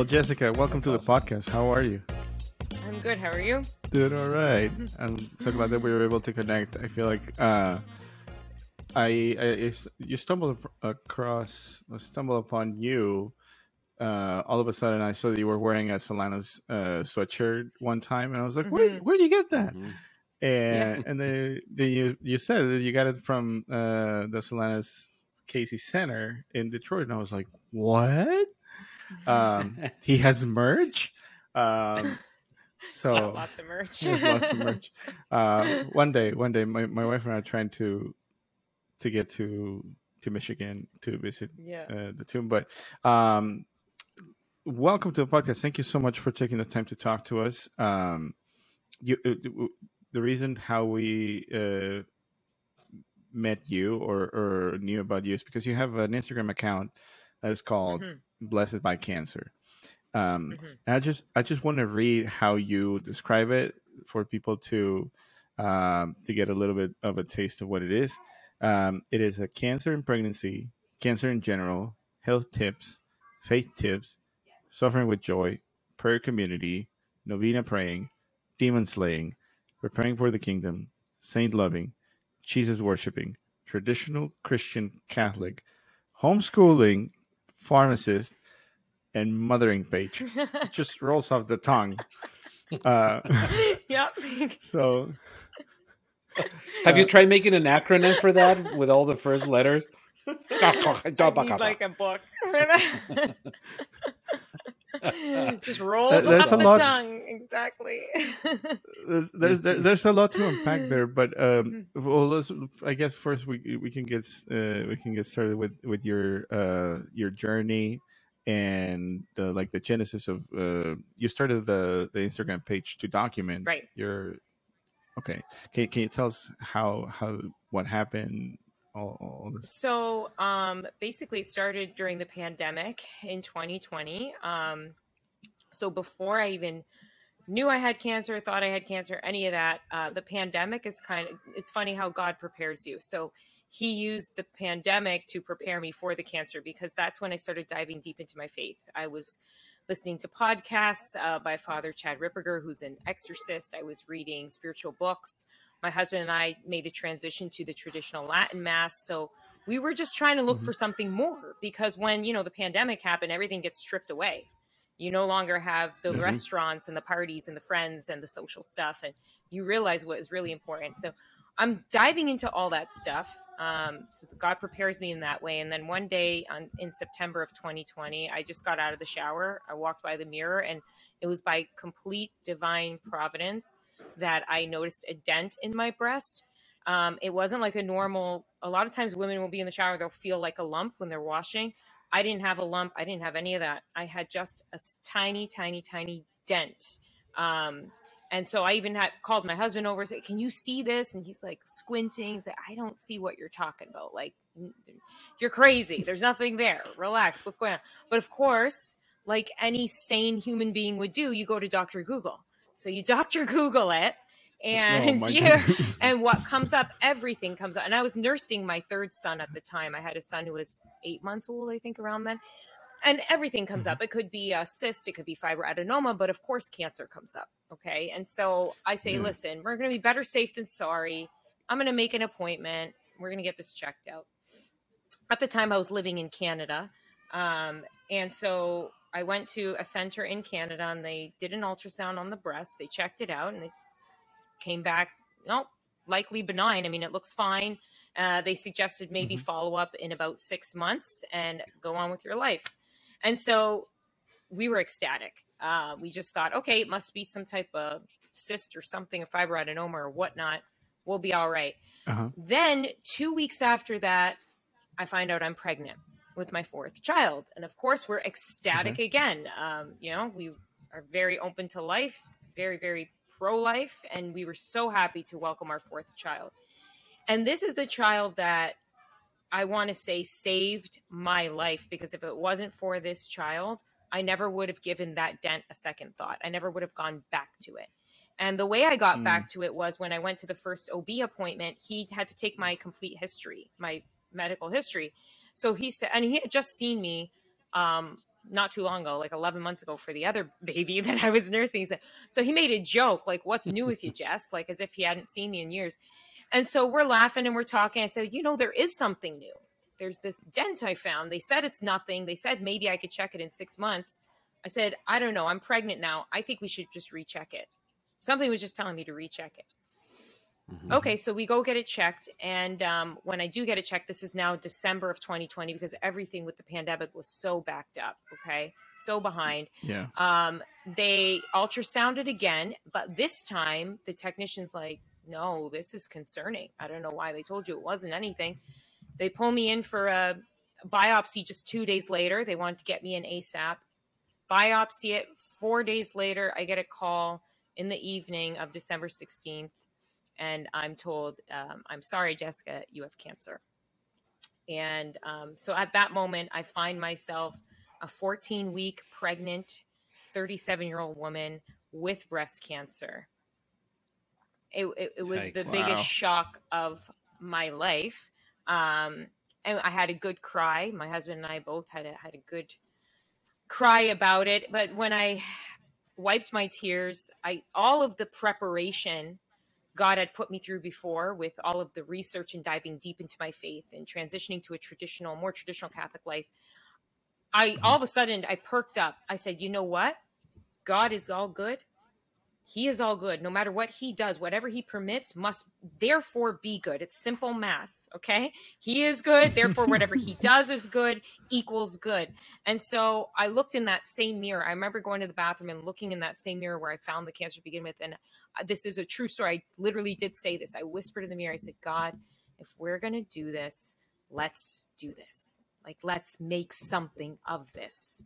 Well, Jessica, welcome That's to awesome. the podcast. How are you? I'm good. How are you? Doing all right. I'm so glad that we were able to connect. I feel like uh, I, I, you stumbled across, stumbled upon you. Uh, all of a sudden, I saw that you were wearing a Solanus uh, sweatshirt one time, and I was like, mm-hmm. "Where, where do you get that?" Mm-hmm. And yeah. and then, then you you said that you got it from uh, the Solanus Casey Center in Detroit, and I was like, "What?" Um, he has merch. Um, so lots of merch. lots of merch. Uh, one day, one day, my, my wife and I are trying to to get to to Michigan to visit yeah. uh, the tomb. But um, welcome to the podcast. Thank you so much for taking the time to talk to us. Um, you, uh, the reason how we uh, met you or, or knew about you is because you have an Instagram account that is called mm-hmm. "Blessed by Cancer." Um, mm-hmm. I just I just want to read how you describe it for people to um, to get a little bit of a taste of what it is. Um, it is a cancer in pregnancy, cancer in general, health tips, faith tips, suffering with joy, prayer community, novena praying, demon slaying, preparing for the kingdom, saint loving, Jesus worshiping, traditional Christian Catholic, homeschooling, pharmacist, and mothering page. it just rolls off the tongue. Uh, yep. So have you tried making an acronym for that with all the first letters? like a book. Just rolls there's off the lot, tongue. Exactly. there's, there's there's a lot to unpack there, but um, mm-hmm. well, let's, I guess first we we can get uh, we can get started with with your uh, your journey and the, like the genesis of uh, you started the the Instagram page to document right. your Okay. Can, can you tell us how how what happened? All, all? So um, basically, it started during the pandemic in 2020. Um, so before I even knew I had cancer, thought I had cancer, any of that, uh, the pandemic is kind of. It's funny how God prepares you. So he used the pandemic to prepare me for the cancer because that's when I started diving deep into my faith. I was listening to podcasts uh, by Father Chad Ripperger, who's an exorcist. I was reading spiritual books. My husband and I made the transition to the traditional Latin Mass. So we were just trying to look mm-hmm. for something more because when, you know, the pandemic happened, everything gets stripped away. You no longer have the mm-hmm. restaurants and the parties and the friends and the social stuff. And you realize what is really important. So I'm diving into all that stuff. Um, so God prepares me in that way. And then one day on, in September of 2020, I just got out of the shower. I walked by the mirror, and it was by complete divine providence that I noticed a dent in my breast. Um, it wasn't like a normal. A lot of times, women will be in the shower; they'll feel like a lump when they're washing. I didn't have a lump. I didn't have any of that. I had just a tiny, tiny, tiny dent. Um, and so I even had called my husband over, said, "Can you see this?" And he's like squinting. He's like, "I don't see what you're talking about. Like, you're crazy. There's nothing there. Relax. What's going on?" But of course, like any sane human being would do, you go to Doctor Google. So you Doctor Google it, oh and oh yeah, and what comes up? Everything comes up. And I was nursing my third son at the time. I had a son who was eight months old, I think, around then and everything comes mm-hmm. up. It could be a cyst, it could be fibroadenoma, but of course, cancer comes up. Okay. And so I say, yeah. listen, we're going to be better safe than sorry. I'm going to make an appointment. We're going to get this checked out. At the time, I was living in Canada. Um, and so I went to a center in Canada and they did an ultrasound on the breast. They checked it out and they came back, no, likely benign. I mean, it looks fine. Uh, they suggested maybe mm-hmm. follow up in about six months and go on with your life. And so we were ecstatic. Uh, we just thought, okay, it must be some type of cyst or something, a fibroadenoma or whatnot. We'll be all right. uh-huh. Then two weeks after that, I find out I'm pregnant with my fourth child. And of course, we're ecstatic mm-hmm. again. Um, you know, we are very open to life, very, very pro life. And we were so happy to welcome our fourth child. And this is the child that I want to say saved my life because if it wasn't for this child, I never would have given that dent a second thought. I never would have gone back to it. And the way I got mm. back to it was when I went to the first OB appointment, he had to take my complete history, my medical history. So he said, and he had just seen me um, not too long ago, like 11 months ago for the other baby that I was nursing. He said, So he made a joke, like, what's new with you, Jess? Like, as if he hadn't seen me in years. And so we're laughing and we're talking. I said, you know, there is something new. There's this dent I found. They said it's nothing. They said maybe I could check it in six months. I said, I don't know. I'm pregnant now. I think we should just recheck it. Something was just telling me to recheck it. Mm-hmm. Okay, so we go get it checked. And um, when I do get it checked, this is now December of 2020 because everything with the pandemic was so backed up. Okay, so behind. Yeah. Um, they ultrasounded again, but this time the technician's like, no, this is concerning. I don't know why they told you it wasn't anything. They pull me in for a biopsy just two days later. They wanted to get me an ASAP. Biopsy it. Four days later, I get a call in the evening of December 16th and I'm told, um, I'm sorry, Jessica, you have cancer. And um, so at that moment, I find myself a 14 week pregnant, 37 year old woman with breast cancer. It, it, it was Yikes. the biggest wow. shock of my life. Um, and I had a good cry. My husband and I both had a, had a good cry about it. But when I wiped my tears, I all of the preparation God had put me through before with all of the research and diving deep into my faith and transitioning to a traditional, more traditional Catholic life, I mm-hmm. all of a sudden I perked up. I said, you know what? God is all good. He is all good. No matter what he does, whatever he permits must therefore be good. It's simple math. Okay. He is good. Therefore, whatever he does is good equals good. And so I looked in that same mirror. I remember going to the bathroom and looking in that same mirror where I found the cancer to begin with. And uh, this is a true story. I literally did say this. I whispered in the mirror, I said, God, if we're going to do this, let's do this. Like, let's make something of this.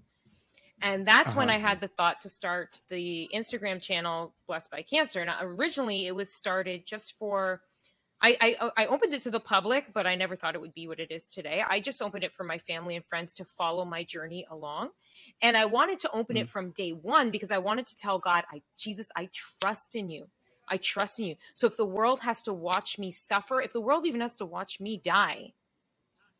And that's uh-huh. when I had the thought to start the Instagram channel Blessed by Cancer. And originally it was started just for I, I, I opened it to the public, but I never thought it would be what it is today. I just opened it for my family and friends to follow my journey along. And I wanted to open mm-hmm. it from day one because I wanted to tell God, I Jesus, I trust in you. I trust in you. So if the world has to watch me suffer, if the world even has to watch me die,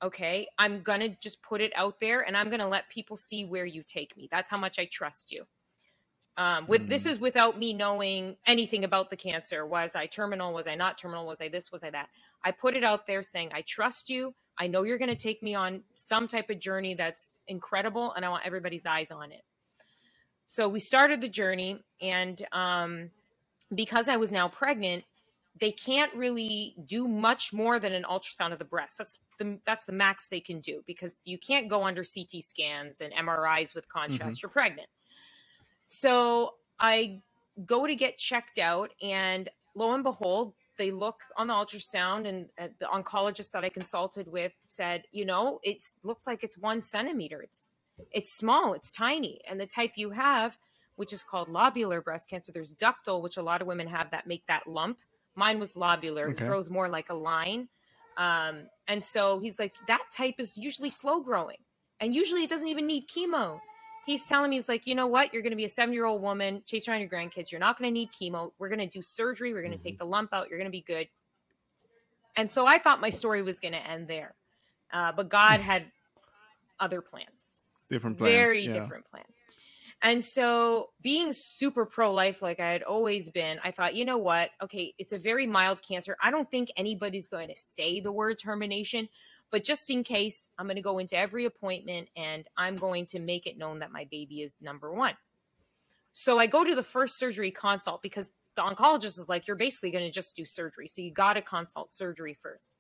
okay i'm gonna just put it out there and i'm gonna let people see where you take me. That's how much i trust you. Um, with mm. this is without me knowing anything about the cancer. Was i terminal? Was i not terminal? Was i this? Was i that? I put it out there saying i trust you. I know you're going to take me on some type of journey that's incredible and i want everybody's eyes on it. So we started the journey and um, because i was now pregnant they can't really do much more than an ultrasound of the breast. That's the that's the max they can do because you can't go under CT scans and MRIs with contrast. Mm-hmm. You're pregnant. So I go to get checked out, and lo and behold, they look on the ultrasound, and uh, the oncologist that I consulted with said, you know, it looks like it's one centimeter. It's it's small, it's tiny, and the type you have, which is called lobular breast cancer. There's ductal, which a lot of women have that make that lump. Mine was lobular; okay. it grows more like a line. Um, and so he's like, that type is usually slow growing, and usually it doesn't even need chemo. He's telling me, he's like, you know what? You're going to be a seven year old woman, chase around your grandkids. You're not going to need chemo. We're going to do surgery. We're going to mm-hmm. take the lump out. You're going to be good. And so I thought my story was going to end there. Uh, but God had other plans. Different plans. Very yeah. different plans. And so, being super pro life, like I had always been, I thought, you know what? Okay, it's a very mild cancer. I don't think anybody's going to say the word termination, but just in case, I'm going to go into every appointment and I'm going to make it known that my baby is number one. So, I go to the first surgery consult because the oncologist is like, you're basically going to just do surgery. So, you got to consult surgery first.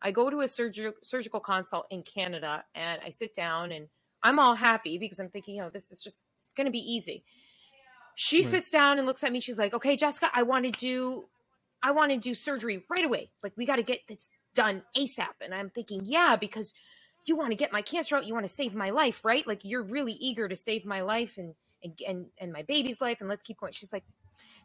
I go to a surg- surgical consult in Canada and I sit down and I'm all happy because I'm thinking, you know, this is just going to be easy. She right. sits down and looks at me. She's like, okay, Jessica, I want to do, I want to do surgery right away. Like we got to get this done ASAP. And I'm thinking, yeah, because you want to get my cancer out. You want to save my life, right? Like you're really eager to save my life and, and, and, and my baby's life. And let's keep going. She's like,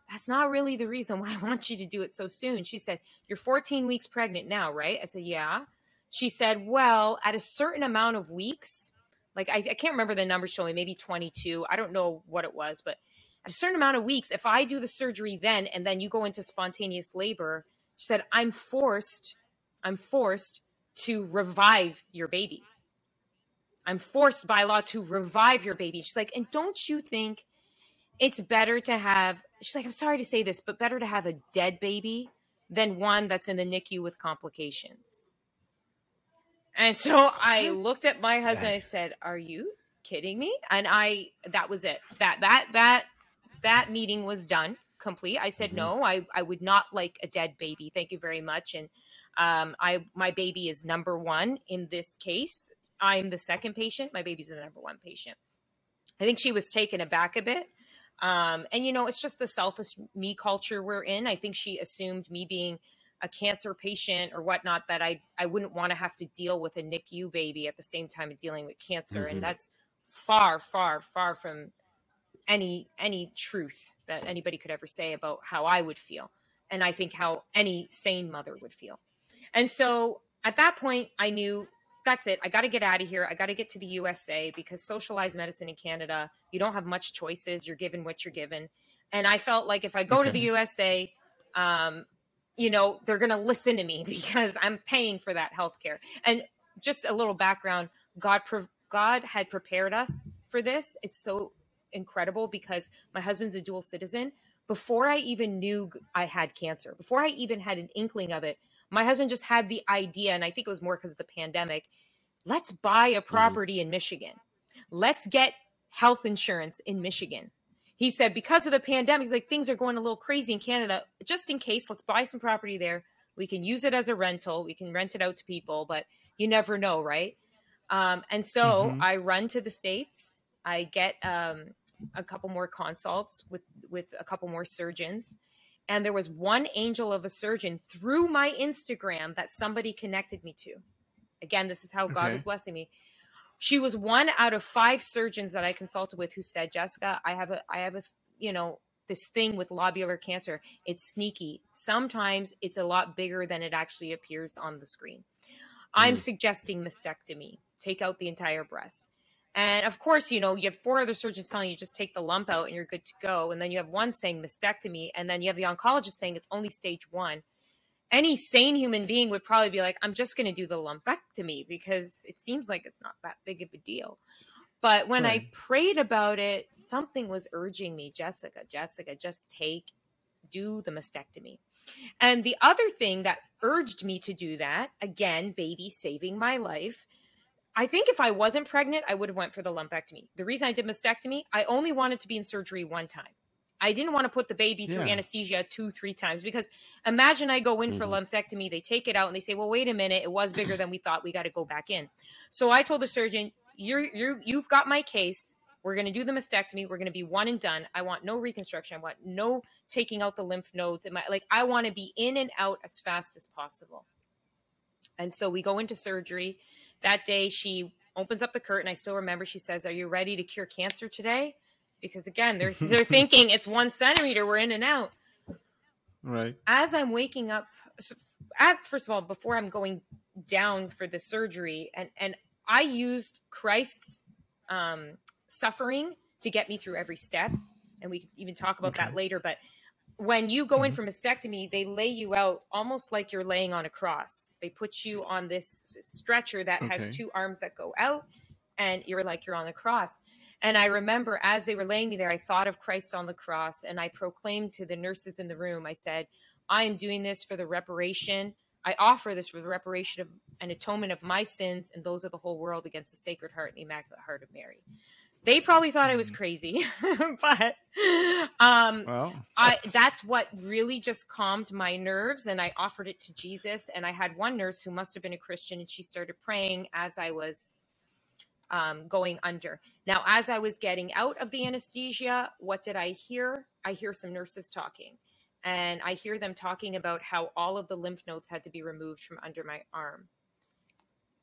that's not really the reason why I want you to do it so soon. She said, you're 14 weeks pregnant now, right? I said, yeah. She said, well, at a certain amount of weeks, like I, I can't remember the number showing, maybe 22. I don't know what it was, but a certain amount of weeks, if I do the surgery then and then you go into spontaneous labor, she said, I'm forced, I'm forced to revive your baby. I'm forced by law to revive your baby. She's like, and don't you think it's better to have, she's like, I'm sorry to say this, but better to have a dead baby than one that's in the NICU with complications. And so I looked at my husband. I said, "Are you kidding me?" And I that was it. That that that that meeting was done complete. I said, mm-hmm. "No, I I would not like a dead baby. Thank you very much." And um, I my baby is number one in this case. I'm the second patient. My baby's the number one patient. I think she was taken aback a bit. Um, and you know, it's just the selfish me culture we're in. I think she assumed me being a cancer patient or whatnot that I I wouldn't want to have to deal with a NICU baby at the same time of dealing with cancer, mm-hmm. and that's far, far, far from any any truth that anybody could ever say about how I would feel, and I think how any sane mother would feel. And so at that point, I knew that's it. I got to get out of here. I got to get to the USA because socialized medicine in Canada, you don't have much choices. You're given what you're given. And I felt like if I go okay. to the USA, um, you know, they're going to listen to me because I'm paying for that health care. And just a little background God, God had prepared us for this. It's so incredible because my husband's a dual citizen. Before I even knew I had cancer, before I even had an inkling of it, my husband just had the idea, and I think it was more because of the pandemic. Let's buy a mm-hmm. property mm-hmm. in Michigan. Let's get health insurance in Michigan. He said, because of the pandemic, he's like, things are going a little crazy in Canada. Just in case, let's buy some property there. We can use it as a rental. We can rent it out to people, but you never know, right? Um, and so mm-hmm. I run to the States. I get um, a couple more consults with, with a couple more surgeons and there was one angel of a surgeon through my Instagram that somebody connected me to. Again, this is how God okay. was blessing me. She was one out of five surgeons that I consulted with who said, "Jessica, I have a I have a you know, this thing with lobular cancer. It's sneaky. Sometimes it's a lot bigger than it actually appears on the screen. I'm mm. suggesting mastectomy. Take out the entire breast." And of course, you know, you have four other surgeons telling you just take the lump out and you're good to go. And then you have one saying mastectomy. And then you have the oncologist saying it's only stage one. Any sane human being would probably be like, I'm just going to do the lumpectomy because it seems like it's not that big of a deal. But when right. I prayed about it, something was urging me, Jessica, Jessica, just take, do the mastectomy. And the other thing that urged me to do that, again, baby saving my life, I think if I wasn't pregnant, I would have went for the lumpectomy. The reason I did mastectomy, I only wanted to be in surgery one time. I didn't want to put the baby through yeah. anesthesia two, three times because imagine I go in mm-hmm. for lumpectomy, they take it out and they say, "Well, wait a minute, it was bigger than we thought. We got to go back in." So I told the surgeon, "You're you you've got my case. We're going to do the mastectomy. We're going to be one and done. I want no reconstruction. I want no taking out the lymph nodes. And my like I want to be in and out as fast as possible." And so we go into surgery. That day, she opens up the curtain. I still remember she says, Are you ready to cure cancer today? Because again, they're, they're thinking it's one centimeter, we're in and out. Right. As I'm waking up, at, first of all, before I'm going down for the surgery, and, and I used Christ's um, suffering to get me through every step. And we can even talk about okay. that later. But when you go in mm-hmm. for mastectomy, they lay you out almost like you're laying on a cross. They put you on this stretcher that okay. has two arms that go out, and you're like you're on the cross. And I remember as they were laying me there, I thought of Christ on the cross, and I proclaimed to the nurses in the room, I said, I am doing this for the reparation. I offer this for the reparation of an atonement of my sins and those of the whole world against the Sacred Heart and the Immaculate Heart of Mary they probably thought I was mm-hmm. crazy, but um, well. I that's what really just calmed my nerves, and I offered it to Jesus. And I had one nurse who must have been a Christian, and she started praying as I was um, going under. Now, as I was getting out of the anesthesia, what did I hear? I hear some nurses talking, and I hear them talking about how all of the lymph nodes had to be removed from under my arm.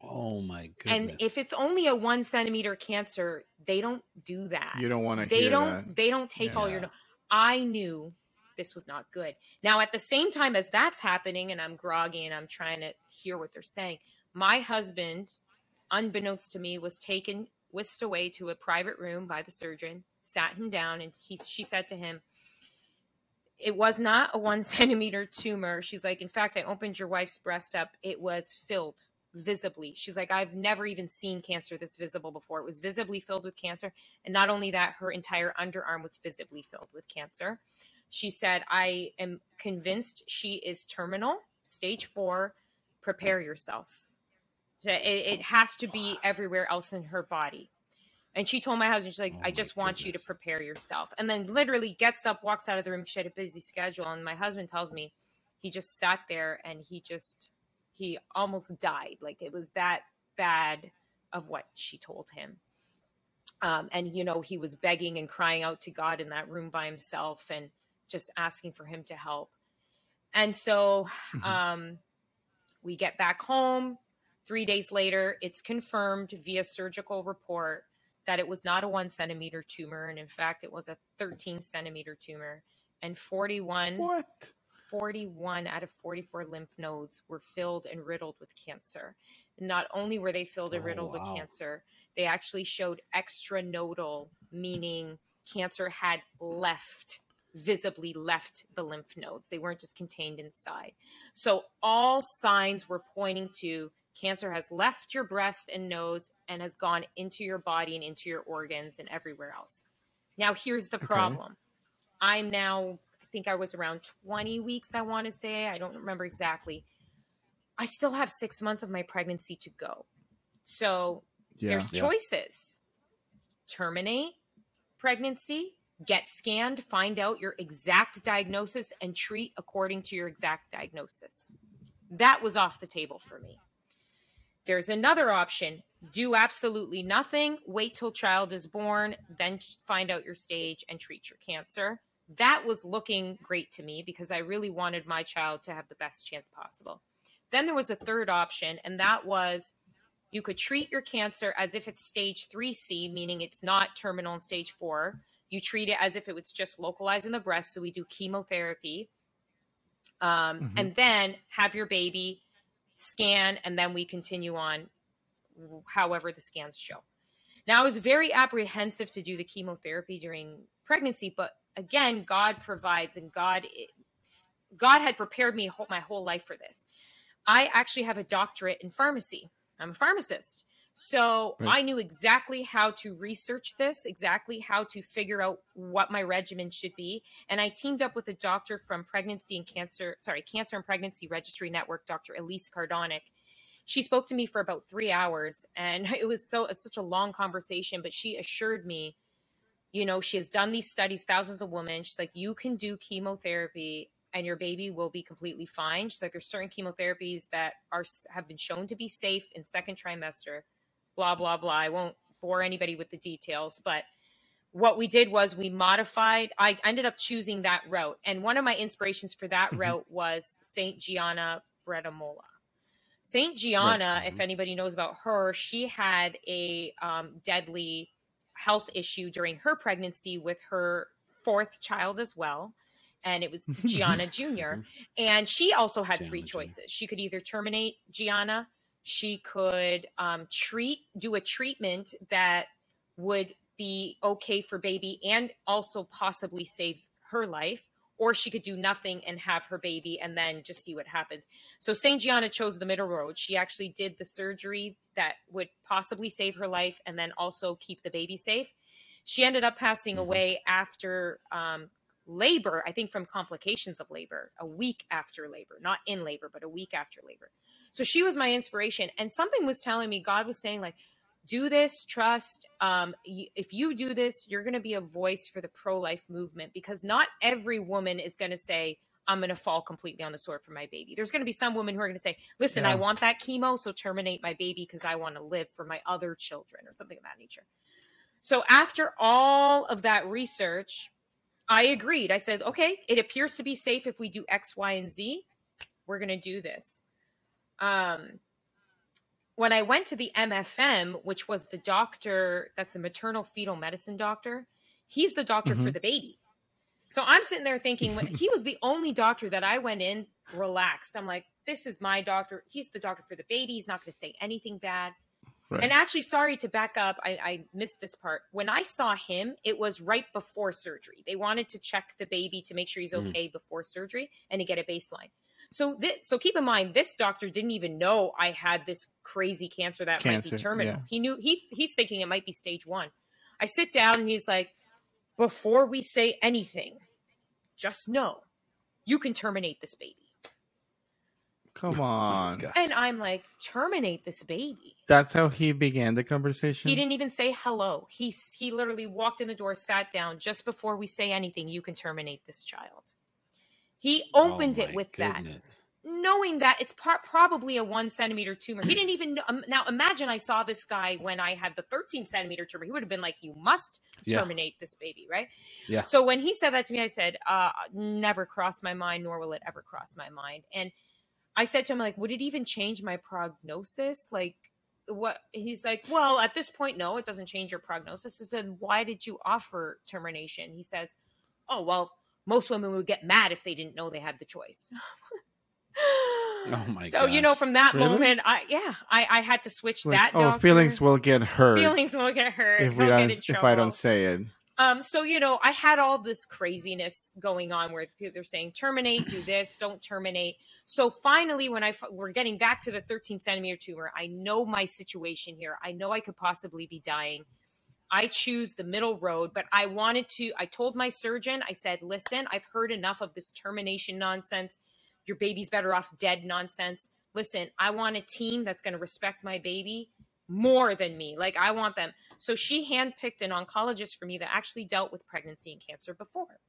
Oh my goodness. And if it's only a one centimeter cancer, they don't do that. You don't want to They don't that. they don't take yeah. all your I knew this was not good. Now at the same time as that's happening and I'm groggy and I'm trying to hear what they're saying, my husband, unbeknownst to me, was taken whisked away to a private room by the surgeon, sat him down, and he she said to him, it was not a one centimeter tumor. She's like, in fact, I opened your wife's breast up. It was filled visibly. She's like, I've never even seen cancer this visible before. It was visibly filled with cancer. And not only that, her entire underarm was visibly filled with cancer. She said, I am convinced she is terminal, stage four. Prepare yourself. It, it has to be everywhere else in her body. And she told my husband, she's like, oh I just want goodness. you to prepare yourself. And then literally gets up, walks out of the room. She had a busy schedule. And my husband tells me he just sat there and he just, he almost died. Like it was that bad of what she told him. Um, and, you know, he was begging and crying out to God in that room by himself and just asking for him to help. And so mm-hmm. um, we get back home. Three days later, it's confirmed via surgical report that it was not a one centimeter tumor. And in fact, it was a 13 centimeter tumor. And 41, what? 41 out of 44 lymph nodes were filled and riddled with cancer. Not only were they filled and oh, riddled wow. with cancer, they actually showed extranodal, meaning cancer had left visibly left the lymph nodes. They weren't just contained inside. So all signs were pointing to cancer has left your breast and nose and has gone into your body and into your organs and everywhere else. Now, here's the problem. Okay. I'm now, I think I was around 20 weeks, I want to say. I don't remember exactly. I still have six months of my pregnancy to go. So yeah, there's yeah. choices terminate pregnancy, get scanned, find out your exact diagnosis, and treat according to your exact diagnosis. That was off the table for me. There's another option do absolutely nothing, wait till child is born, then find out your stage and treat your cancer. That was looking great to me because I really wanted my child to have the best chance possible. Then there was a third option, and that was you could treat your cancer as if it's stage 3C, meaning it's not terminal in stage four. You treat it as if it was just localized in the breast. So we do chemotherapy. Um, mm-hmm. And then have your baby scan, and then we continue on however the scans show. Now, I was very apprehensive to do the chemotherapy during pregnancy, but again, God provides, and God, God had prepared me my whole life for this. I actually have a doctorate in pharmacy. I'm a pharmacist. So right. I knew exactly how to research this, exactly how to figure out what my regimen should be. And I teamed up with a doctor from Pregnancy and Cancer, sorry, Cancer and Pregnancy Registry Network, Dr. Elyce Cardonick. She spoke to me for about three hours, and it was so such a long conversation. But she assured me, you know, she has done these studies, thousands of women. She's like, you can do chemotherapy and your baby will be completely fine. She's like, there's certain chemotherapies that are have been shown to be safe in second trimester blah, blah, blah. I won't bore anybody with the details, but what we did was we modified, I ended up choosing that route. And one of my inspirations for that mm-hmm. route was St. Gianna Beretta Molla. St. Gianna, right. if mm-hmm. anybody knows about her, she had a um, deadly health issue during her pregnancy with her fourth child as well. And it was Gianna Jr. Mm-hmm. And she also had Gianna three choices. Jr. She could either terminate Gianna, she could um, treat, do a treatment that would be okay for baby and also possibly save her life or she could do nothing and have her baby and then just see what happens. So St. Gianna chose the middle road. She actually did the surgery that would possibly save her life and then also keep the baby safe. She ended up passing mm-hmm. away after um, labor, I think from complications of labor, a week after labor, not in labor, but a week after labor. So she was my inspiration. And something was telling me, God was saying, like, do this, trust. Um, if you do this, you're going to be a voice for the pro life movement because not every woman is going to say, I'm going to fall completely on the sword for my baby. There's going to be some women who are going to say, listen, yeah. I want that chemo, so terminate my baby because I want to live for my other children or something of that nature. So after all of that research, I agreed. I said, okay, it appears to be safe if we do X, Y, and Z. We're going to do this. Um, when I went to the MFM, which was the doctor, that's the maternal fetal medicine doctor, he's the doctor mm-hmm. for the baby. So I'm sitting there thinking, he was the only doctor that I went in relaxed. I'm like, this is my doctor. He's the doctor for the baby. He's not going to say anything bad. Right. And actually, sorry to back up, I, I, missed this part. When I saw him, it was right before surgery. They wanted to check the baby to make sure he's mm. okay mm. before surgery and to get a baseline. So this, so keep in mind, this doctor didn't even know I had this crazy cancer that cancer, might be terminal. Yeah. He knew he he's thinking it might be stage one. I sit down and he's like, before we say anything, just know you can terminate this baby. Come on. Oh and I'm like, terminate this baby. That's how he began the conversation. He didn't even say hello. He he literally walked in the door, sat down. Just before we say anything, you can terminate this child. He opened oh it with goodness. that, knowing that it's par- probably a one centimeter tumor. He didn't even know. Um, now imagine I saw this guy when I had the 13 centimeter tumor. He would have been like, "You must terminate yeah. this baby," right? Yeah. So when he said that to me, I said, uh, "Never crossed my mind, nor will it ever cross my mind." And I said to him, like, "Would it even change my prognosis? Like." what he's like well at this point no it doesn't change your prognosis i said why did you offer termination he says oh well most women would get mad if they didn't know they had the choice. oh my god. so gosh. you know from that really? moment i yeah i i had to switch like, that oh doctor. feelings will get hurt feelings will get hurt if we don't if i don't say it um so you know i had all this craziness going on where people are saying terminate do this don't terminate so finally when i we're getting back to the 13 centimeter tumor i know my situation here i know i could possibly be dying I choose the middle road, but I wanted to. I told my surgeon, I said, listen, I've heard enough of this termination nonsense. Your baby's better off dead nonsense. Listen, I want a team that's going to respect my baby more than me. Like, I want them. So she handpicked an oncologist for me that actually dealt with pregnancy and cancer before.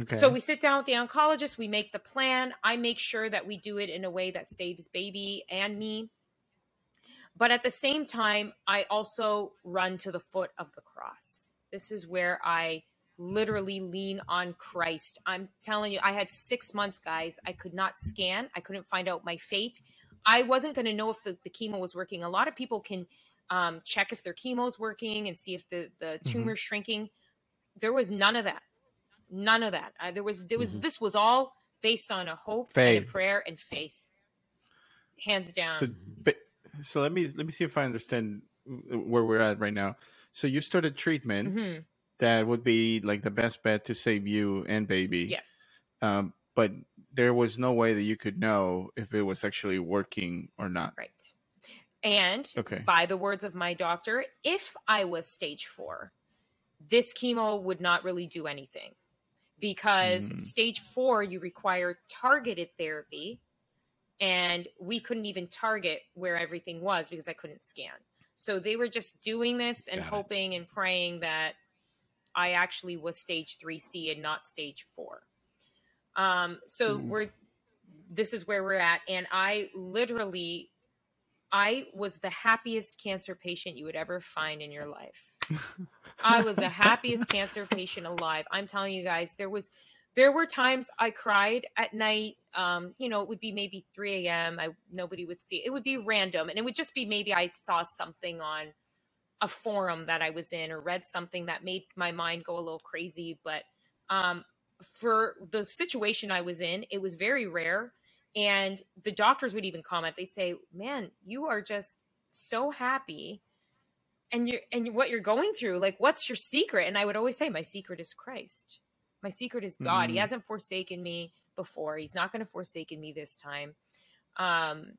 Okay. So we sit down with the oncologist, we make the plan. I make sure that we do it in a way that saves baby and me. But at the same time, I also run to the foot of the cross. This is where I literally lean on Christ. I'm telling you, I had six months, guys. I could not scan, I couldn't find out my fate. I wasn't going to know if the, the chemo was working. A lot of people can um, check if their chemo is working and see if the, the tumor's mm-hmm. shrinking. There was none of that. None of that. Uh, there was, there was, mm-hmm. this was all based on a hope faith. and a prayer and faith. Hands down. So, but so let me let me see if I understand where we're at right now. So you started treatment mm-hmm. that would be like the best bet to save you and baby. Yes. Um, but there was no way that you could know if it was actually working or not. Right. And okay. by the words of my doctor, if I was stage four, this chemo would not really do anything because mm. stage four, you require targeted therapy and we couldn't even target where everything was because I couldn't scan. So they were just doing this and Got hoping it. and praying that I actually was stage 3C and not stage 4. Um, so Ooh. we're this is where we're at and I literally I was the happiest cancer patient you would ever find in your life. I was the happiest cancer patient alive. I'm telling you guys, there was there were times I cried at night. Um, you know, it would be maybe 3 a.m. I nobody would see. It would be random, and it would just be maybe I saw something on a forum that I was in or read something that made my mind go a little crazy. But um, for the situation I was in, it was very rare. And the doctors would even comment. They say, "Man, you are just so happy." And you're and what you're going through, like, what's your secret? And I would always say, my secret is Christ my secret is God. Mm. He hasn't forsaken me before. He's not going to forsaken me this time. Um,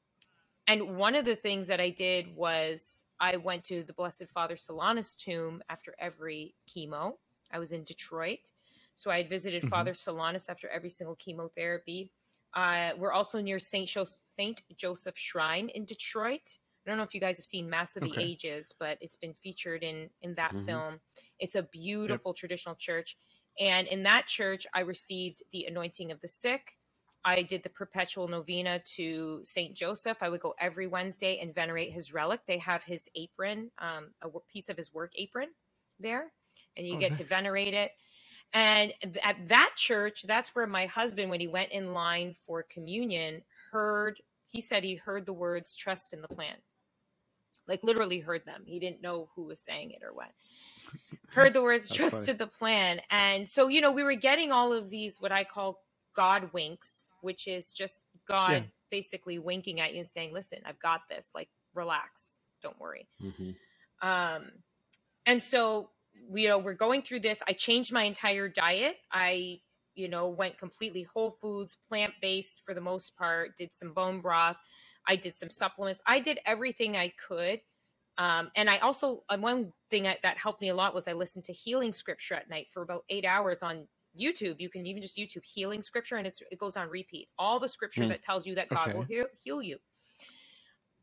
and one of the things that I did was I went to the Blessed Father Solanus tomb after every chemo. I was in Detroit. So I had visited mm-hmm. Father Solanus after every single chemotherapy. Uh, we're also near St. Jo- St. Joseph Shrine in Detroit. I don't know if you guys have seen Mass of the okay. Ages, but it's been featured in in that mm-hmm. film. It's a beautiful yep. traditional church. And in that church, I received the anointing of the sick. I did the perpetual novena to Saint Joseph. I would go every Wednesday and venerate his relic. They have his apron, um, a piece of his work apron there, and you oh, get nice. to venerate it. And at that church, that's where my husband, when he went in line for communion, heard, he said he heard the words trust in the plan. Like literally heard them. He didn't know who was saying it or what heard the words trusted the plan and so you know we were getting all of these what i call god winks which is just god yeah. basically winking at you and saying listen i've got this like relax don't worry mm-hmm. um and so you know we're going through this i changed my entire diet i you know, went completely whole foods, plant based for the most part, did some bone broth. I did some supplements. I did everything I could. Um, and I also, uh, one thing that, that helped me a lot was I listened to healing scripture at night for about eight hours on YouTube. You can even just YouTube healing scripture and it's, it goes on repeat. All the scripture mm. that tells you that God okay. will heal, heal you.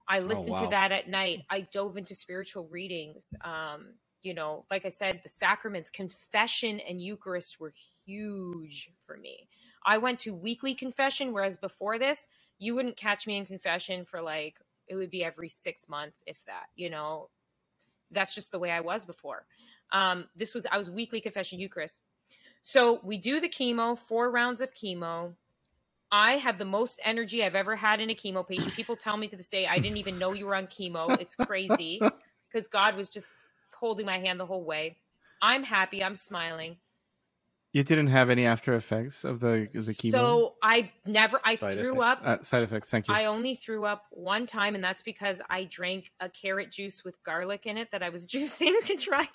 I oh, listened oh, wow. to that at night. I dove into spiritual readings. Um, you know, like I said, the sacraments, confession and Eucharist were huge for me. I went to weekly confession, whereas before this, you wouldn't catch me in confession for like, it would be every six months, if that, you know, that's just the way I was before. Um, this was, I was weekly confession Eucharist. So we do the chemo, four rounds of chemo. I have the most energy I've ever had in a chemo patient. People tell me to this day, I didn't even know you were on chemo. It's crazy because God was just holding my hand the whole way. I'm happy. I'm smiling. You didn't have any after effects of the the chemo. So I never. I side threw effects. up. Uh, side effects. Thank you. I only threw up one time, and that's because I drank a carrot juice with garlic in it that I was juicing to try.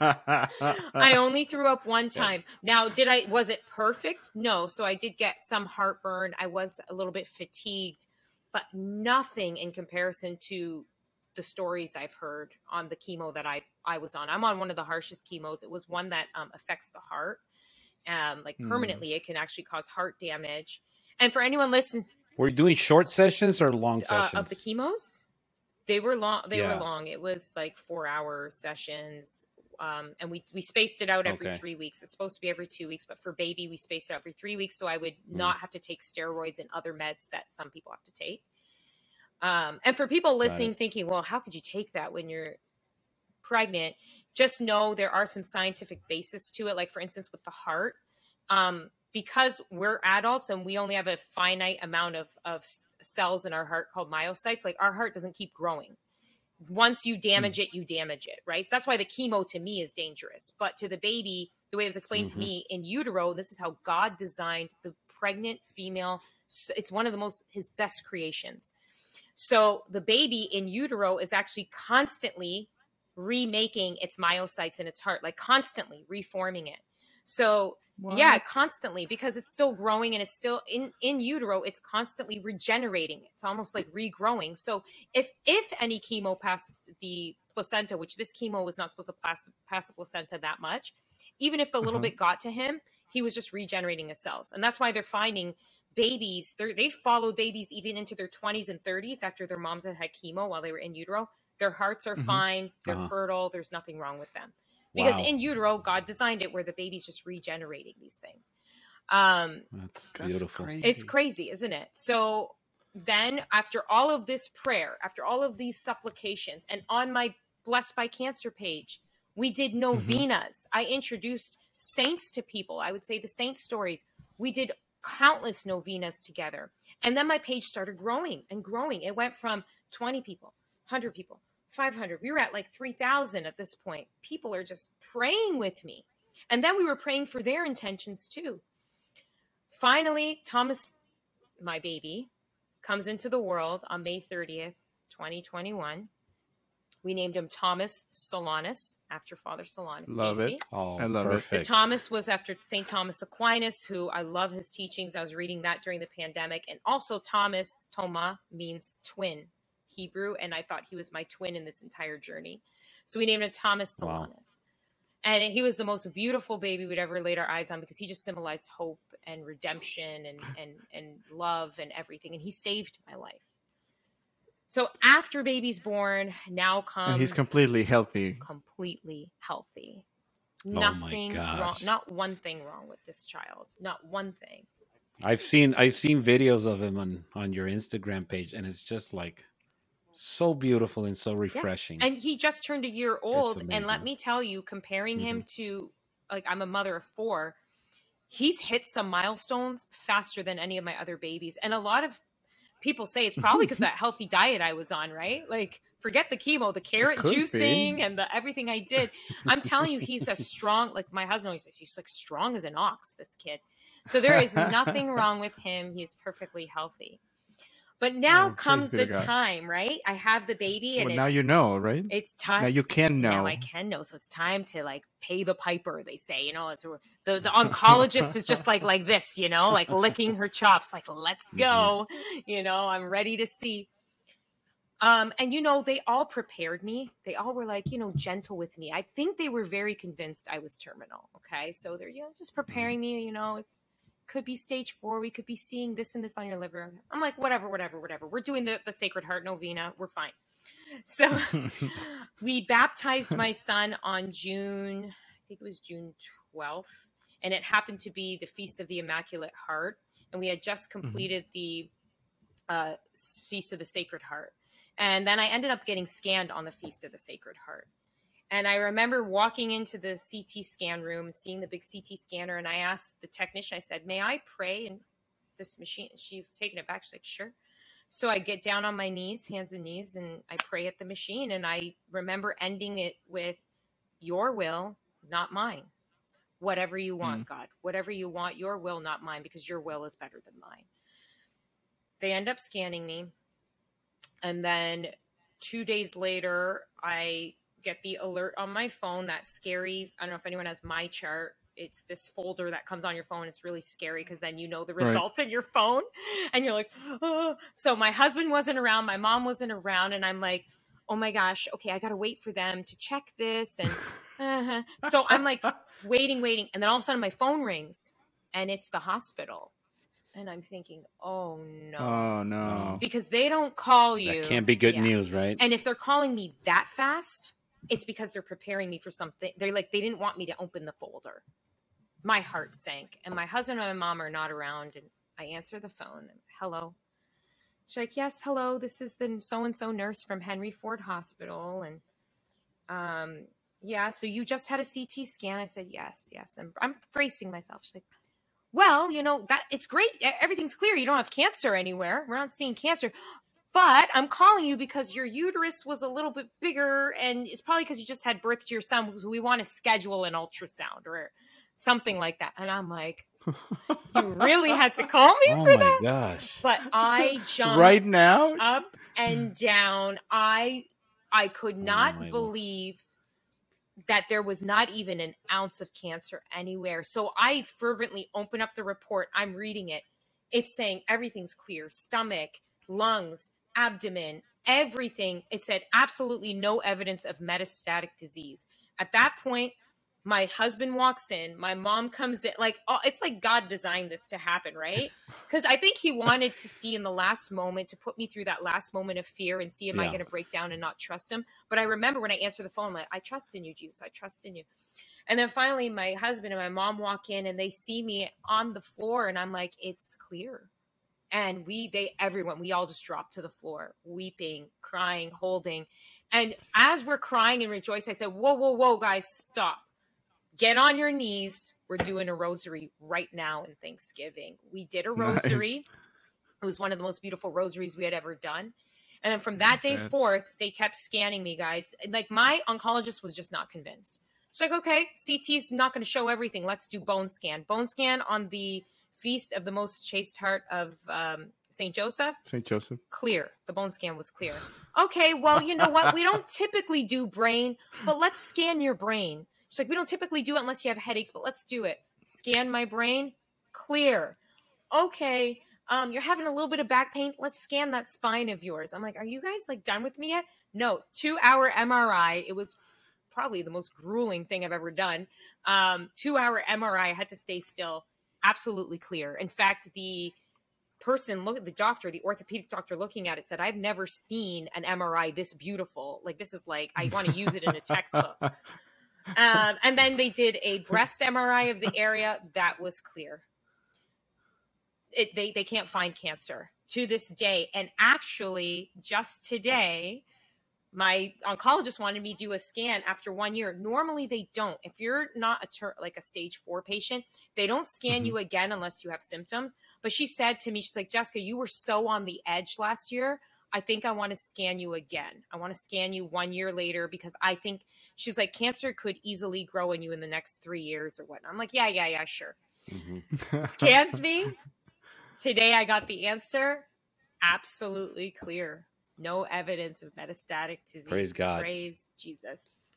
I only threw up one time. Now, did I? Was it perfect? No. So I did get some heartburn. I was a little bit fatigued, but nothing in comparison to the stories I've heard on the chemo that I I was on. I'm on one of the harshest chemos. It was one that um, affects the heart, um, like hmm. permanently. Mm. It can actually cause heart damage. And for anyone listening, were you doing short sessions or long sessions uh, of the chemos? They were long. They yeah. were long. It was like four hour sessions. Um, and we we spaced it out every okay. three weeks. It's supposed to be every two weeks, but for baby, we spaced it out every three weeks, so I would mm. not have to take steroids and other meds that some people have to take. Um, and for people listening, thinking, well, how could you take that when you're pregnant? Just know there are some scientific basis to it. Like, for instance, with the heart, um, because we're adults and we only have a finite amount of, of cells in our heart called myocytes, like our heart doesn't keep growing. Once you damage mm. it, you damage it, right? So that's why the chemo to me is dangerous. But to the baby, the way it was explained mm-hmm. to me in utero, this is how God designed the pregnant female. It's one of the most, his best creations so the baby in utero is actually constantly remaking its myocytes in its heart, like constantly reforming it. So what? yeah, constantly because it's still growing and it's still in in utero. It's constantly regenerating. It's almost like regrowing. So if if any chemo passed the placenta, which this chemo was not supposed to pass pass the placenta that much, even if the little uh-huh. bit got to him, he was just regenerating his cells, and that's why they're finding babies they followed babies even into their 20s and 30s after their moms had had chemo while they were in utero their hearts are mm-hmm. fine they're uh-huh. fertile there's nothing wrong with them because wow. in utero god designed it where the baby's just regenerating these things um that's beautiful crazy. it's crazy isn't it so then after all of this prayer after all of these supplications and on my blessed by cancer page we did mm-hmm. novenas mm-hmm. i introduced saints to people i would say the saint stories we did countless novenas together. And then my page started growing and growing. It went from 20 people, 100 people, 500. We were at like 3,000 at this point. People are just praying with me. And then we were praying for their intentions too. Finally, Thomas, my baby, comes into the world on May 30th, 2021. We named him Thomas Solanus after Father Solanus. Love Casey. it. Oh, I love perfect. it. The Thomas was after St. Thomas Aquinas, who I love his teachings. I was reading that during the pandemic. And also, Thomas, Toma, means twin Hebrew. And I thought he was my twin in this entire journey. So we named him Thomas Solanus. Wow. And he was the most beautiful baby we'd ever laid our eyes on because he just symbolized hope and redemption and, and, and love and everything. And he saved my life. So after baby's born, now comes and he's completely healthy. Completely healthy. Oh Nothing wrong. Not one thing wrong with this child. Not one thing. I've seen I've seen videos of him on on your Instagram page, and it's just like so beautiful and so refreshing. Yes. And he just turned a year old, and let me tell you, comparing mm-hmm. him to like I'm a mother of four, he's hit some milestones faster than any of my other babies, and a lot of people say it's probably because that healthy diet I was on, right? Like, forget the chemo, the carrot juicing, be. and the everything I did. I'm telling you, he's a strong. Like my husband always says, he's like strong as an ox. This kid. So there is nothing wrong with him. He's perfectly healthy. But now oh, comes the time, right? I have the baby, and well, now you know, right? It's time. Now you can know. Now I can know. So it's time to like pay the piper. They say, you know, it's the the oncologist is just like like this, you know, like licking her chops, like let's mm-hmm. go. Mm-hmm. You know, I'm ready to see. Um, and you know, they all prepared me. They all were like, you know, gentle with me. I think they were very convinced I was terminal. Okay, so they're you know just mm-hmm. preparing me. You know, it's could be stage four. We could be seeing this and this on your liver. I'm like, whatever, whatever, whatever. We're doing the, the Sacred Heart novena. We're fine. So we baptized my son on June, I think it was June 12th. And it happened to be the Feast of the Immaculate Heart. And we had just mm-hmm. completed mm-hmm. the uh, Feast of the Sacred Heart. And then I ended up getting scanned on the Feast of the Sacred Heart. And I remember walking into the CT scan room, seeing the big CT scanner, and I asked the technician, I said, May I pray in this machine? She's taken it back. She's like, Sure. So I get down on my knees, hands and knees, and I pray at the machine. And I remember ending it with, Your will, not mine. Whatever you want, mm. God. Whatever you want, your will, not mine, because your will is better than mine. They end up scanning me. And then two days later, I get the alert on my phone. That scary. I don't know if anyone has my chart. It's this folder that comes on your phone. It's really scary because then you know the results right. in your phone, and you're like, oh. so my husband wasn't around, my mom wasn't around, and I'm like, oh my gosh, okay, I gotta wait for them to check this, and uh-huh. so I'm like waiting, waiting, and then all of a sudden my phone rings, and it's the hospital. And I'm thinking, oh no. Oh no. Because they don't call you. That can't be good yeah. news, right? And if they're calling me that fast, it's because they're preparing me for something. They're like, they didn't want me to open the folder. My heart sank. And my husband and my mom are not around. And I answer the phone. Hello. She's like, yes, hello. This is the so and so nurse from Henry Ford Hospital. And um, yeah, so you just had a CT scan. I said, yes, yes. I'm, I'm bracing myself. She's like, well, you know, that it's great. Everything's clear. You don't have cancer anywhere. We're not seeing cancer. But I'm calling you because your uterus was a little bit bigger, and it's probably because you just had birth to your son. So we want to schedule an ultrasound or something like that. And I'm like, you really had to call me oh for that? gosh! But I jumped right now up and down. I I could oh not oh believe that there was not even an ounce of cancer anywhere. So I fervently open up the report. I'm reading it. It's saying everything's clear: stomach, lungs, abdomen, everything. It said absolutely no evidence of metastatic disease. At that point, my husband walks in, my mom comes in. Like, oh, it's like God designed this to happen, right? Because I think He wanted to see in the last moment to put me through that last moment of fear and see, am yeah. I going to break down and not trust Him? But I remember when I answered the phone, I'm like, I trust in you, Jesus. I trust in you. And then finally, my husband and my mom walk in and they see me on the floor, and I'm like, it's clear and we they everyone we all just dropped to the floor weeping crying holding. And as we're crying and rejoice i said whoa whoa whoa guys stop. Get on your knees. We're doing a rosary right now in thanksgiving. We did a rosary. Nice. it was one of the most beautiful rosaries we had ever done. And then from that day forth they kept scanning me guys. Like my oncologist was just not convinced. She's like okay ct's not going to show everything. Let's do bone scan. Bone scan on the feast of the most chaste heart of um, Saint Joseph. Saint Joseph. Clear. The bone scan was clear. Okay, well, you know what? We don't typically do brain, but let's scan your brain. She's like, we don't typically do it unless you have headaches, but let's do it. Scan my brain. Clear. Okay. Um, you're having a little bit of back pain. Let's scan that spine of yours. I'm like, are you guys like done with me yet? No, two hour MRI. It was probably the most grueling thing I've ever done. Um, two hour MRI. I had to stay still absolutely clear. In fact, the person look at the doctor, the orthopedic doctor looking at it said, I've never seen an MRI this beautiful. Like this is like I want to use it in a textbook. um, and then they did a breast MRI of the area that was clear. It, they they can't find cancer to this day. And actually, just today, my oncologist wanted me to do a scan after one year. Normally, they don't. If you're not a ter- like a stage four patient, they don't scan mm-hmm. you again unless you have symptoms. But she said to me, she's like, Jessica, you were so on the edge last year. I think I want to scan you again. I want to scan you one year later because I think she's like, cancer could easily grow in you in the next three years or whatnot. I'm like, yeah, yeah, yeah, sure. Mm-hmm. Scans me. Today I got the answer absolutely clear. No evidence of metastatic disease. Praise God. Praise Jesus.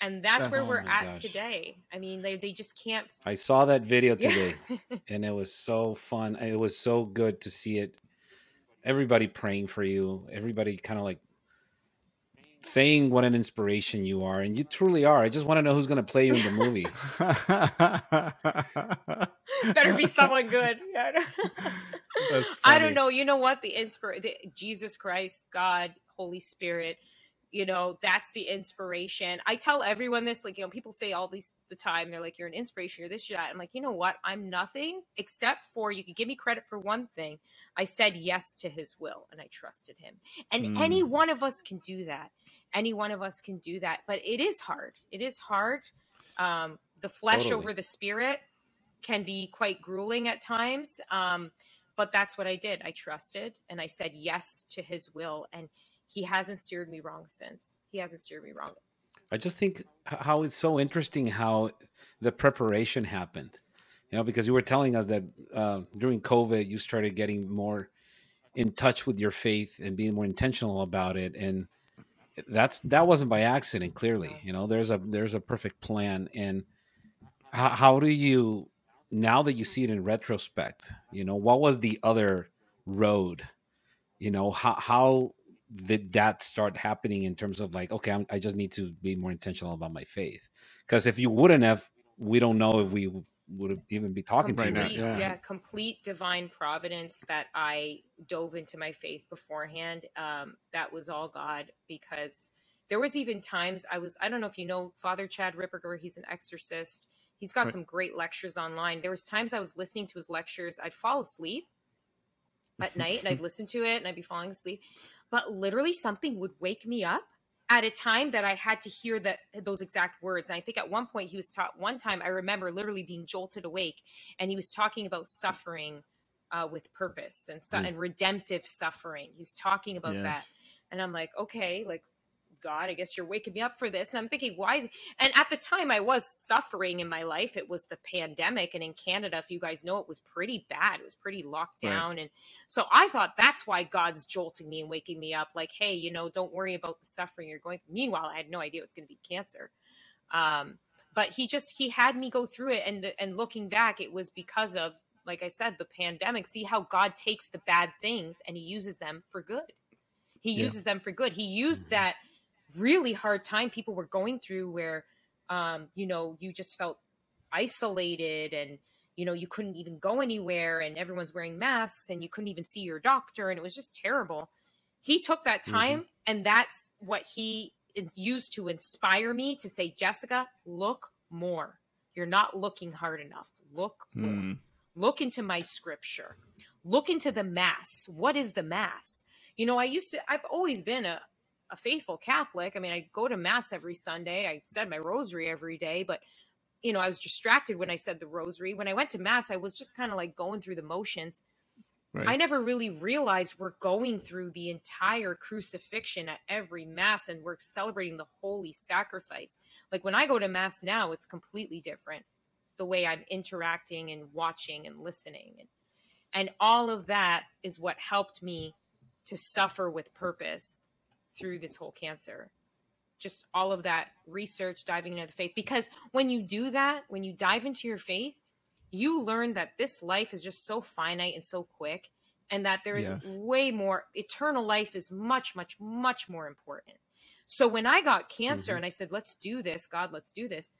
And that's, that's where oh we're oh at gosh. today. I mean, they, they just can't. I saw that video today and it was so fun. It was so good to see it. Everybody praying for you, everybody kind of like saying what an inspiration you are, and you truly are. I just want to know who's going to play you in the movie. Better be someone good. I don't know. You know what? The inspiration, Jesus Christ, God, Holy Spirit. You know, that's the inspiration. I tell everyone this, like, you know, people say all these the time, they're like, you're an inspiration, you're this, you're that. I'm like, you know what? I'm nothing except for you can give me credit for one thing. I said yes to his will and I trusted him. And mm. any one of us can do that any one of us can do that but it is hard it is hard um, the flesh totally. over the spirit can be quite grueling at times um, but that's what i did i trusted and i said yes to his will and he hasn't steered me wrong since. He hasn't steered me wrong. I just think how it's so interesting how the preparation happened you know because you were telling us that uh, during covid you started getting more in touch with your faith and being more intentional about it. And that's that wasn't by accident clearly you know there's a there's a perfect plan. And how, how do you now that you see it in retrospect you know what was the other road? You know how how did that start happening in terms of like okay I'm, i just need to be more intentional about my faith because if you wouldn't have we don't know if we would even be talking complete, to you. Yeah. yeah, complete divine providence that I dove into my faith beforehand. Um, that was all God because there was even times I was I don't know if you know Father Chad Ripperger. He's an exorcist. He's got right. some great lectures online. There was times I was listening to his lectures. I'd fall asleep at night and I'd listen to it and I'd be falling asleep. But literally something would wake me up at a time that I had to hear that those exact words. And I think at one point he was taught one time I remember literally being jolted awake and he was talking about suffering uh, with purpose and, su- mm. and redemptive suffering. He was talking about yes. that. And I'm like, okay, like God, I guess you're waking me up for this. And I'm thinking, why is and at the time I was suffering in my life. It was the pandemic. And in Canada, if you guys know, it was pretty bad. It was pretty locked down. Right. And so I thought that's why God's jolting me and waking me up, like, hey, you know, don't worry about the suffering you're going. Meanwhile, I had no idea it was going to be cancer. Um, but he just he had me go through it and the, and looking back it was because of like i said the pandemic see how god takes the bad things and he uses them for good he yeah. uses them for good he used mm-hmm. that really hard time people were going through where um, you know you just felt isolated and you know you couldn't even go anywhere and everyone's wearing masks and you couldn't even see your doctor and it was just terrible. He took that time mm-hmm. and that's what he used to inspire me to say jessica look more. You're not looking hard enough. Look mm. look into my scripture. Look into the mass. What is the mass? You know i used to i've always been a, a faithful Catholic. I mean, I go to mass every Sunday. I said my rosary every day, but you know, I was distracted when I said the rosary. When I went to mass, I was just kind of like going through the motions. Right. I never really realized we're going through the entire crucifixion at every mass and we're celebrating the holy sacrifice. Like when I go to mass now, it's completely different the way I'm interacting and watching and listening and and all of that is what helped me to suffer with purpose through this whole cancer just all of that research diving into the faith because when you do that when you dive into your faith you learn that this life is just so finite and so quick and that there is yes. way more eternal life is much much much more important so when i got cancer mm-hmm. and i said let's do this god let's do this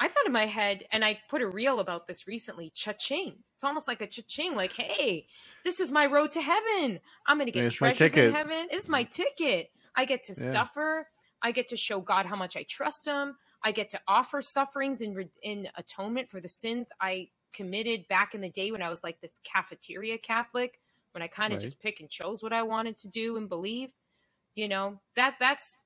I thought in my head, and I put a reel about this recently, cha-ching. It's almost like a cha-ching, like, hey, this is my road to heaven. I'm going to get treasures in heaven. It's my ticket. I get to yeah. suffer. I get to show God how much I trust him. I get to offer sufferings in, in atonement for the sins I committed back in the day when I was like this cafeteria Catholic, when I kind of right. just pick and chose what I wanted to do and believe. You know, that that's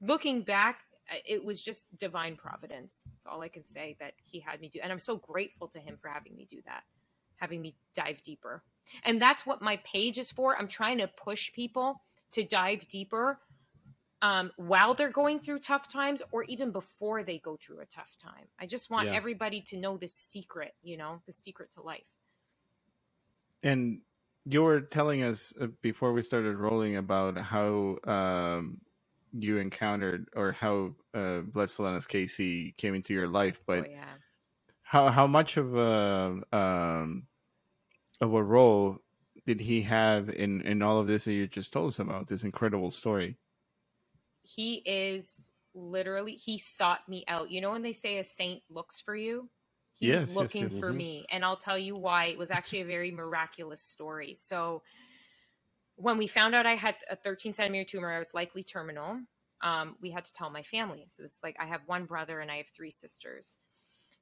looking back it was just divine providence. That's all I can say that he had me do. And I'm so grateful to him for having me do that, having me dive deeper. And that's what my page is for. I'm trying to push people to dive deeper um, while they're going through tough times or even before they go through a tough time. I just want yeah. everybody to know this secret, you know, the secret to life. And you were telling us uh, before we started rolling about how um, you encountered or how uh, Blessed Solanus Casey came into your life, but oh, yeah. how how much of a um, of a role did he have in in all of this that you just told us about this incredible story? He is literally he sought me out. You know when they say a saint looks for you? He yes, was looking yes, yes. for mm-hmm. me. And I'll tell you why. It was actually a very miraculous story. So when we found out I had a 13 centimeter tumor, I was likely terminal. Um, we had to tell my family. So it's like I have one brother and I have three sisters.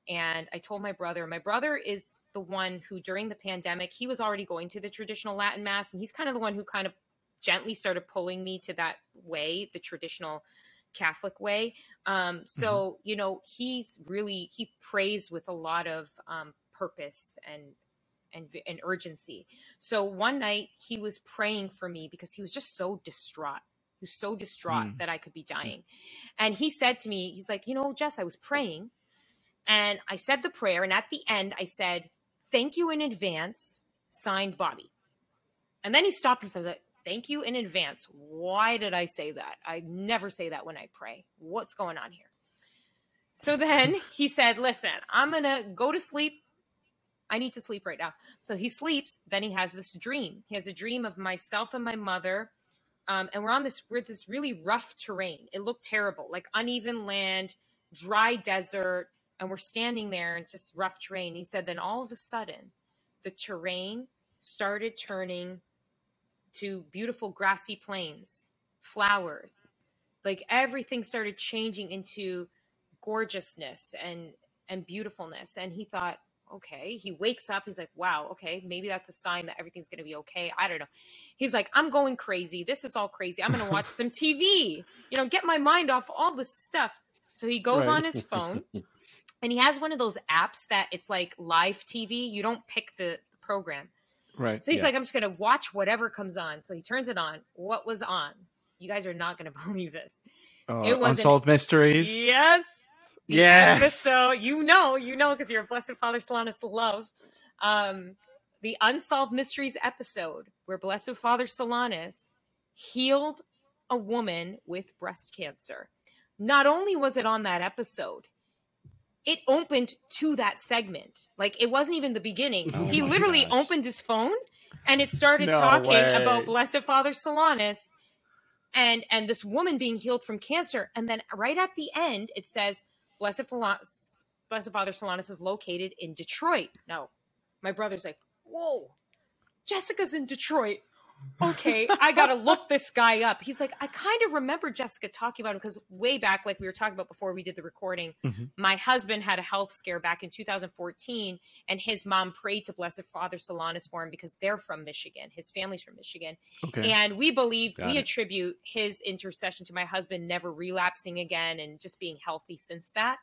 And I told my brother, my brother is the one who during the pandemic, he was already going to the traditional Latin mass and he's kind of the one who kind of gently started pulling me to that way, the traditional Catholic way. Um, so, mm-hmm. you know, he's really, he prays with a lot of um, purpose and, and, and urgency. So one night he was praying for me because he was just so distraught. He was so distraught mm. that I could be mm. dying. And he said to me, he's like, you know, Jess, I was praying and I said the prayer. And at the end, I said, thank you in advance, signed Bobby. And then he stopped and said, Thank you in advance. Why did I say that? I never say that when I pray. What's going on here? So then he said, Listen, I'm going to go to sleep. I need to sleep right now. So he sleeps. Then he has this dream. He has a dream of myself and my mother. Um, and we're on this we're this really rough terrain. It looked terrible, like uneven land, dry desert, and we're standing there in just rough terrain. He said, then all of a sudden, the terrain started turning to beautiful grassy plains, flowers. Like everything started changing into gorgeousness and and beautifulness. And he thought, okay. He wakes up. He's like, wow, okay, maybe that's a sign that everything's going to be okay. I don't know. He's like, I'm going crazy. This is all crazy. I'm going to watch some TV, you know, get my mind off all this stuff. So he goes right. on his phone and he has one of those apps that it's like live TV. You don't pick the, the program. Right. So he's yeah. like, I'm just going to watch whatever comes on. So he turns it on. What was on? You guys are not going to believe this. Uh, it was Unsolved an, Mysteries. Yes. Yes. So you know, you know, because you're a Blessed Father Solanus love. Um, the Unsolved Mysteries episode where Blessed Father Solanus healed a woman with breast cancer. Not only was it on that episode, it opened to that segment. Like it wasn't even the beginning. Oh he literally gosh. opened his phone and it started no talking way. about Blessed Father Solanus and and this woman being healed from cancer. And then right at the end, it says Blessed, Blessed Father Solanus is located in Detroit. Now, my brother's like, "Whoa, Jessica's in Detroit okay, I got to look this guy up. He's like, I kind of remember Jessica talking about him because way back, like we were talking about before we did the recording, mm-hmm. my husband had a health scare back in 2014, and his mom prayed to Blessed Father Solanus for him because they're from Michigan. His family's from Michigan. Okay. And we believe, got we it. attribute his intercession to my husband never relapsing again and just being healthy since that.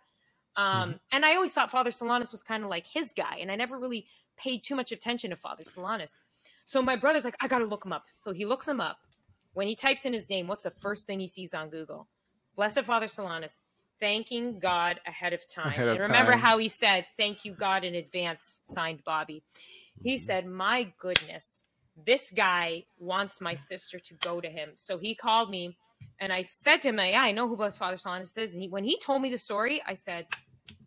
Um, mm-hmm. And I always thought Father Solanus was kind of like his guy, and I never really paid too much attention to Father Solanus. So my brother's like, I gotta look him up. So he looks him up. When he types in his name, what's the first thing he sees on Google? Blessed Father Solanus, thanking God ahead of time. Ahead of and remember time. how he said, Thank you, God, in advance, signed Bobby. He said, My goodness, this guy wants my sister to go to him. So he called me and I said to him, Yeah, I know who Blessed Father Solanus is. And he, when he told me the story, I said,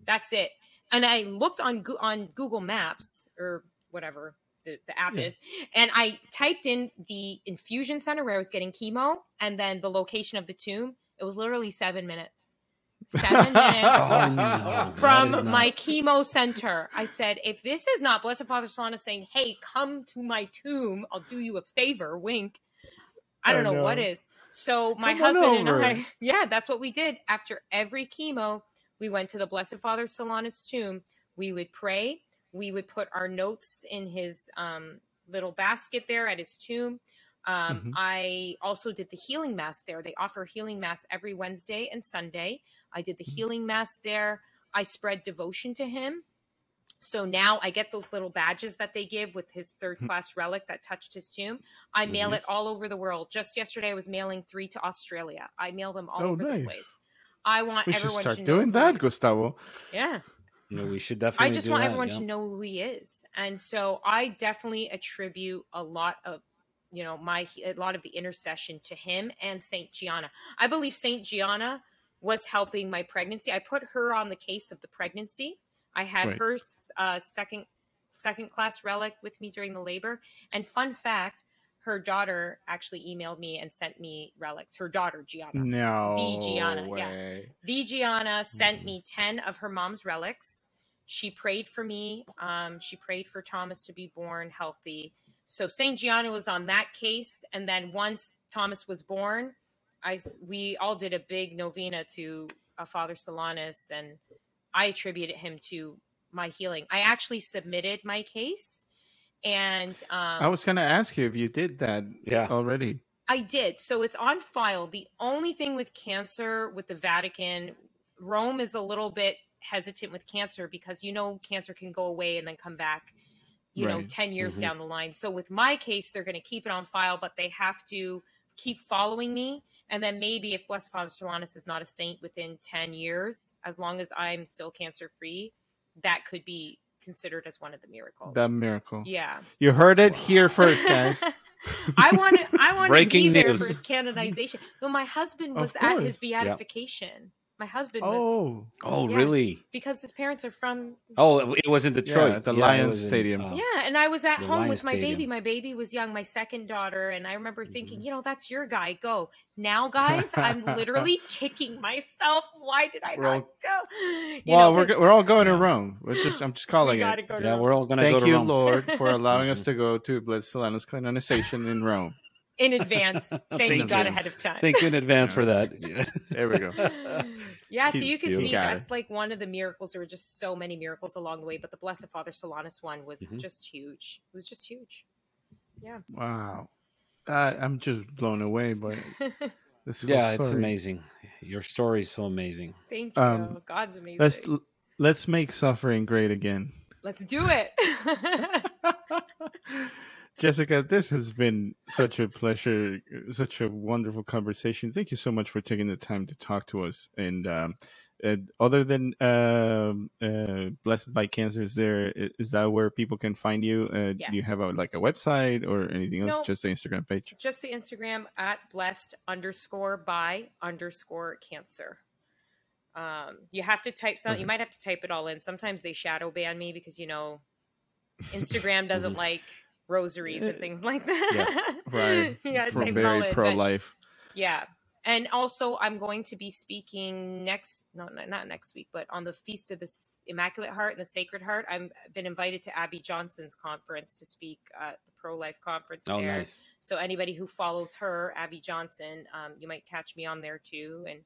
That's it. And I looked on on Google Maps or whatever the, the app yeah. is. And I typed in the infusion center where I was getting chemo and then the location of the tomb. It was literally seven minutes. Seven minutes oh, no, from my chemo center. I said, if this is not Blessed Father Solanus saying, hey, come to my tomb, I'll do you a favor, wink. I don't oh, know no. what is. So my come husband and I, yeah, that's what we did. After every chemo, we went to the Blessed Father Solanus tomb. We would pray we would put our notes in his um, little basket there at his tomb. Um, mm-hmm. I also did the healing mass there. They offer healing mass every Wednesday and Sunday. I did the mm-hmm. healing mass there. I spread devotion to him. So now I get those little badges that they give with his third hmm. class relic that touched his tomb. I mail nice. it all over the world. Just yesterday, I was mailing three to Australia. I mail them all oh, over nice. the place. I want we everyone should start doing that, Gustavo. Yeah, No, we should definitely. I just want that, everyone yeah. to know who he is, and so I definitely attribute a lot of, you know, my a lot of the intercession to him and Saint Gianna. I believe Saint Gianna was helping my pregnancy. I put her on the case of the pregnancy. I had Right. her uh, second second class relic with me during the labor. And fun fact, her daughter actually emailed me and sent me relics. Her daughter Gianna. No The Gianna, yeah. The Gianna sent Mhm. me 10 of her mom's relics. She prayed for me. Um, she prayed for Thomas to be born healthy. So Saint Gianna was on that case. And then once Thomas was born, I we all did a big novena to uh, Father Solanus, and I attributed him to my healing. I actually submitted my case, and um, I was gonna ask you if you did that Yeah. already. I did. So it's on file. The only thing with cancer with the Vatican, Rome is a little bit hesitant with cancer because you know cancer can go away and then come back, you know, 10 years Mhm. down the line. So with my case, they're going to keep it on file, but they have to keep following me. And then maybe if Blessed Father Solanus is not a saint within 10 years, as long as I'm still cancer free, that could be considered as one of the miracles. The miracle. yeah. You heard it here first, guys. I want to. I want to be Breaking there for his canonization. Though my husband was at his beatification. Yeah. Beatification. My husband was oh, Oh, Yeah. really? because his parents are from. Oh, it was in Detroit. Yeah, the it Lions was in, Stadium. uh, Yeah, and I was at home Lions with my baby. My baby was young, my second daughter, and I remember thinking, Mhm. you know, that's your guy. Go now, guys. I'm literally kicking myself. Why did I We're not all- go? You well, know, we're, 'cause go- we're all going to Rome. We're just I'm just calling gotta it. go Yeah, Rome. we're all gonna Thank go to you, Rome. Lord, for allowing us to go to Blessed Solanus canonization in Rome. In advance. Thank, Thank you, you. God, ahead of time. Thank you in advance for that. There we go. yeah, so you can cute. see Got it. that's like one of the miracles. There were just so many miracles along the way, but the Blessed Father Solanus one was Mhm. just huge. It was just huge. Yeah. Wow. Uh, I'm just blown away by this. whole yeah, it's amazing. Your story is so amazing. Thank you. Um, God's amazing. Let's Let's, let's make suffering great again. Let's do it. Jessica, this has been such a pleasure, such a wonderful conversation. Thank you so much for taking the time to talk to us. And um, uh, other than um uh, Blessed by Cancer, is there is that where people can find you? Uh, Do you have a, like a website or anything else? No. Just the Instagram page. just the Instagram at blessed underscore by underscore cancer. Um, you have to type some. You might have to type it all in. Sometimes they shadow ban me because you know Instagram doesn't Mhm. like rosaries and Uh, things like that. Yeah, Right. you gotta Pro, very pro life. Yeah. And also, I'm going to be speaking next, no, no, not next week, but on the Feast of the Immaculate Heart and the Sacred Heart. I've been invited to Abby Johnson's conference to speak at the pro life conference Oh, there. nice. So anybody who follows her, Abby Johnson, um, you might catch me on there too, and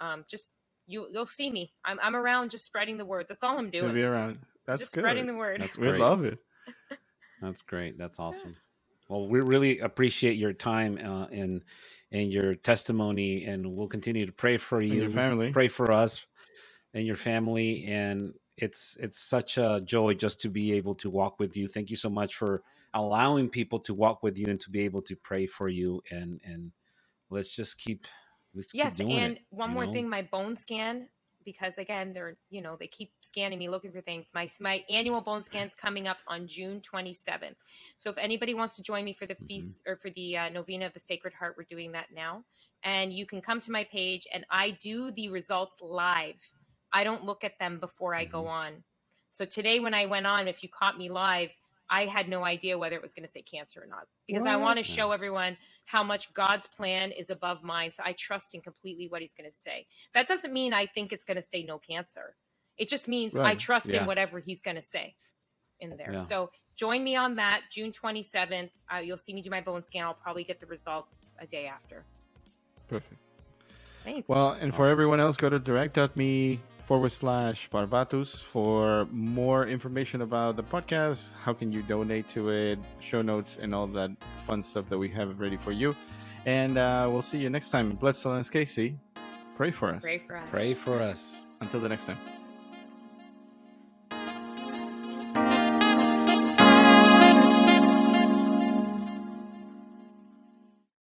um, just you you'll see me. I'm I'm around, just spreading the word. That's all I'm Gonna doing. be around. That's just good. spreading the word. That's we great. love it. That's great. That's awesome. Well, we really appreciate your time uh, and and your testimony, and we'll continue to pray for you, your family. pray for us and your family. And it's it's such a joy just to be able to walk with you. Thank you so much for allowing people to walk with you and to be able to pray for you. And and let's just keep let's yes, keep doing and it. one more know? thing, my bone scan because again they're you know they keep scanning me looking for things. My my annual bone scan's coming up on june 27th so if anybody wants to join me for the feast or for the uh, novena of the sacred heart we're doing that now. And you can come to my page and i do the results live. I don't look at them before i go on. So today when i went on if you caught me live i had no idea whether it was going to say cancer or not because i want to show everyone how much god's plan is above mine so i trust in completely what he's going to say that doesn't mean I think it's going to say no cancer. It just means I trust yeah. in whatever he's going to say in there. Yeah. So join me on that June 27th. Uh, you'll see me do my bone scan. I'll probably get the results a day after. Perfect. Thanks. Well, and for everyone else, go to direct.me forward slash barbatus for more information about the podcast. How can you donate to it, show notes, and all that fun stuff that we have ready for you. And uh, we'll see you next time. Bless Solanus Casey. Pray for us. pray for us. Pray for us. Until the next time.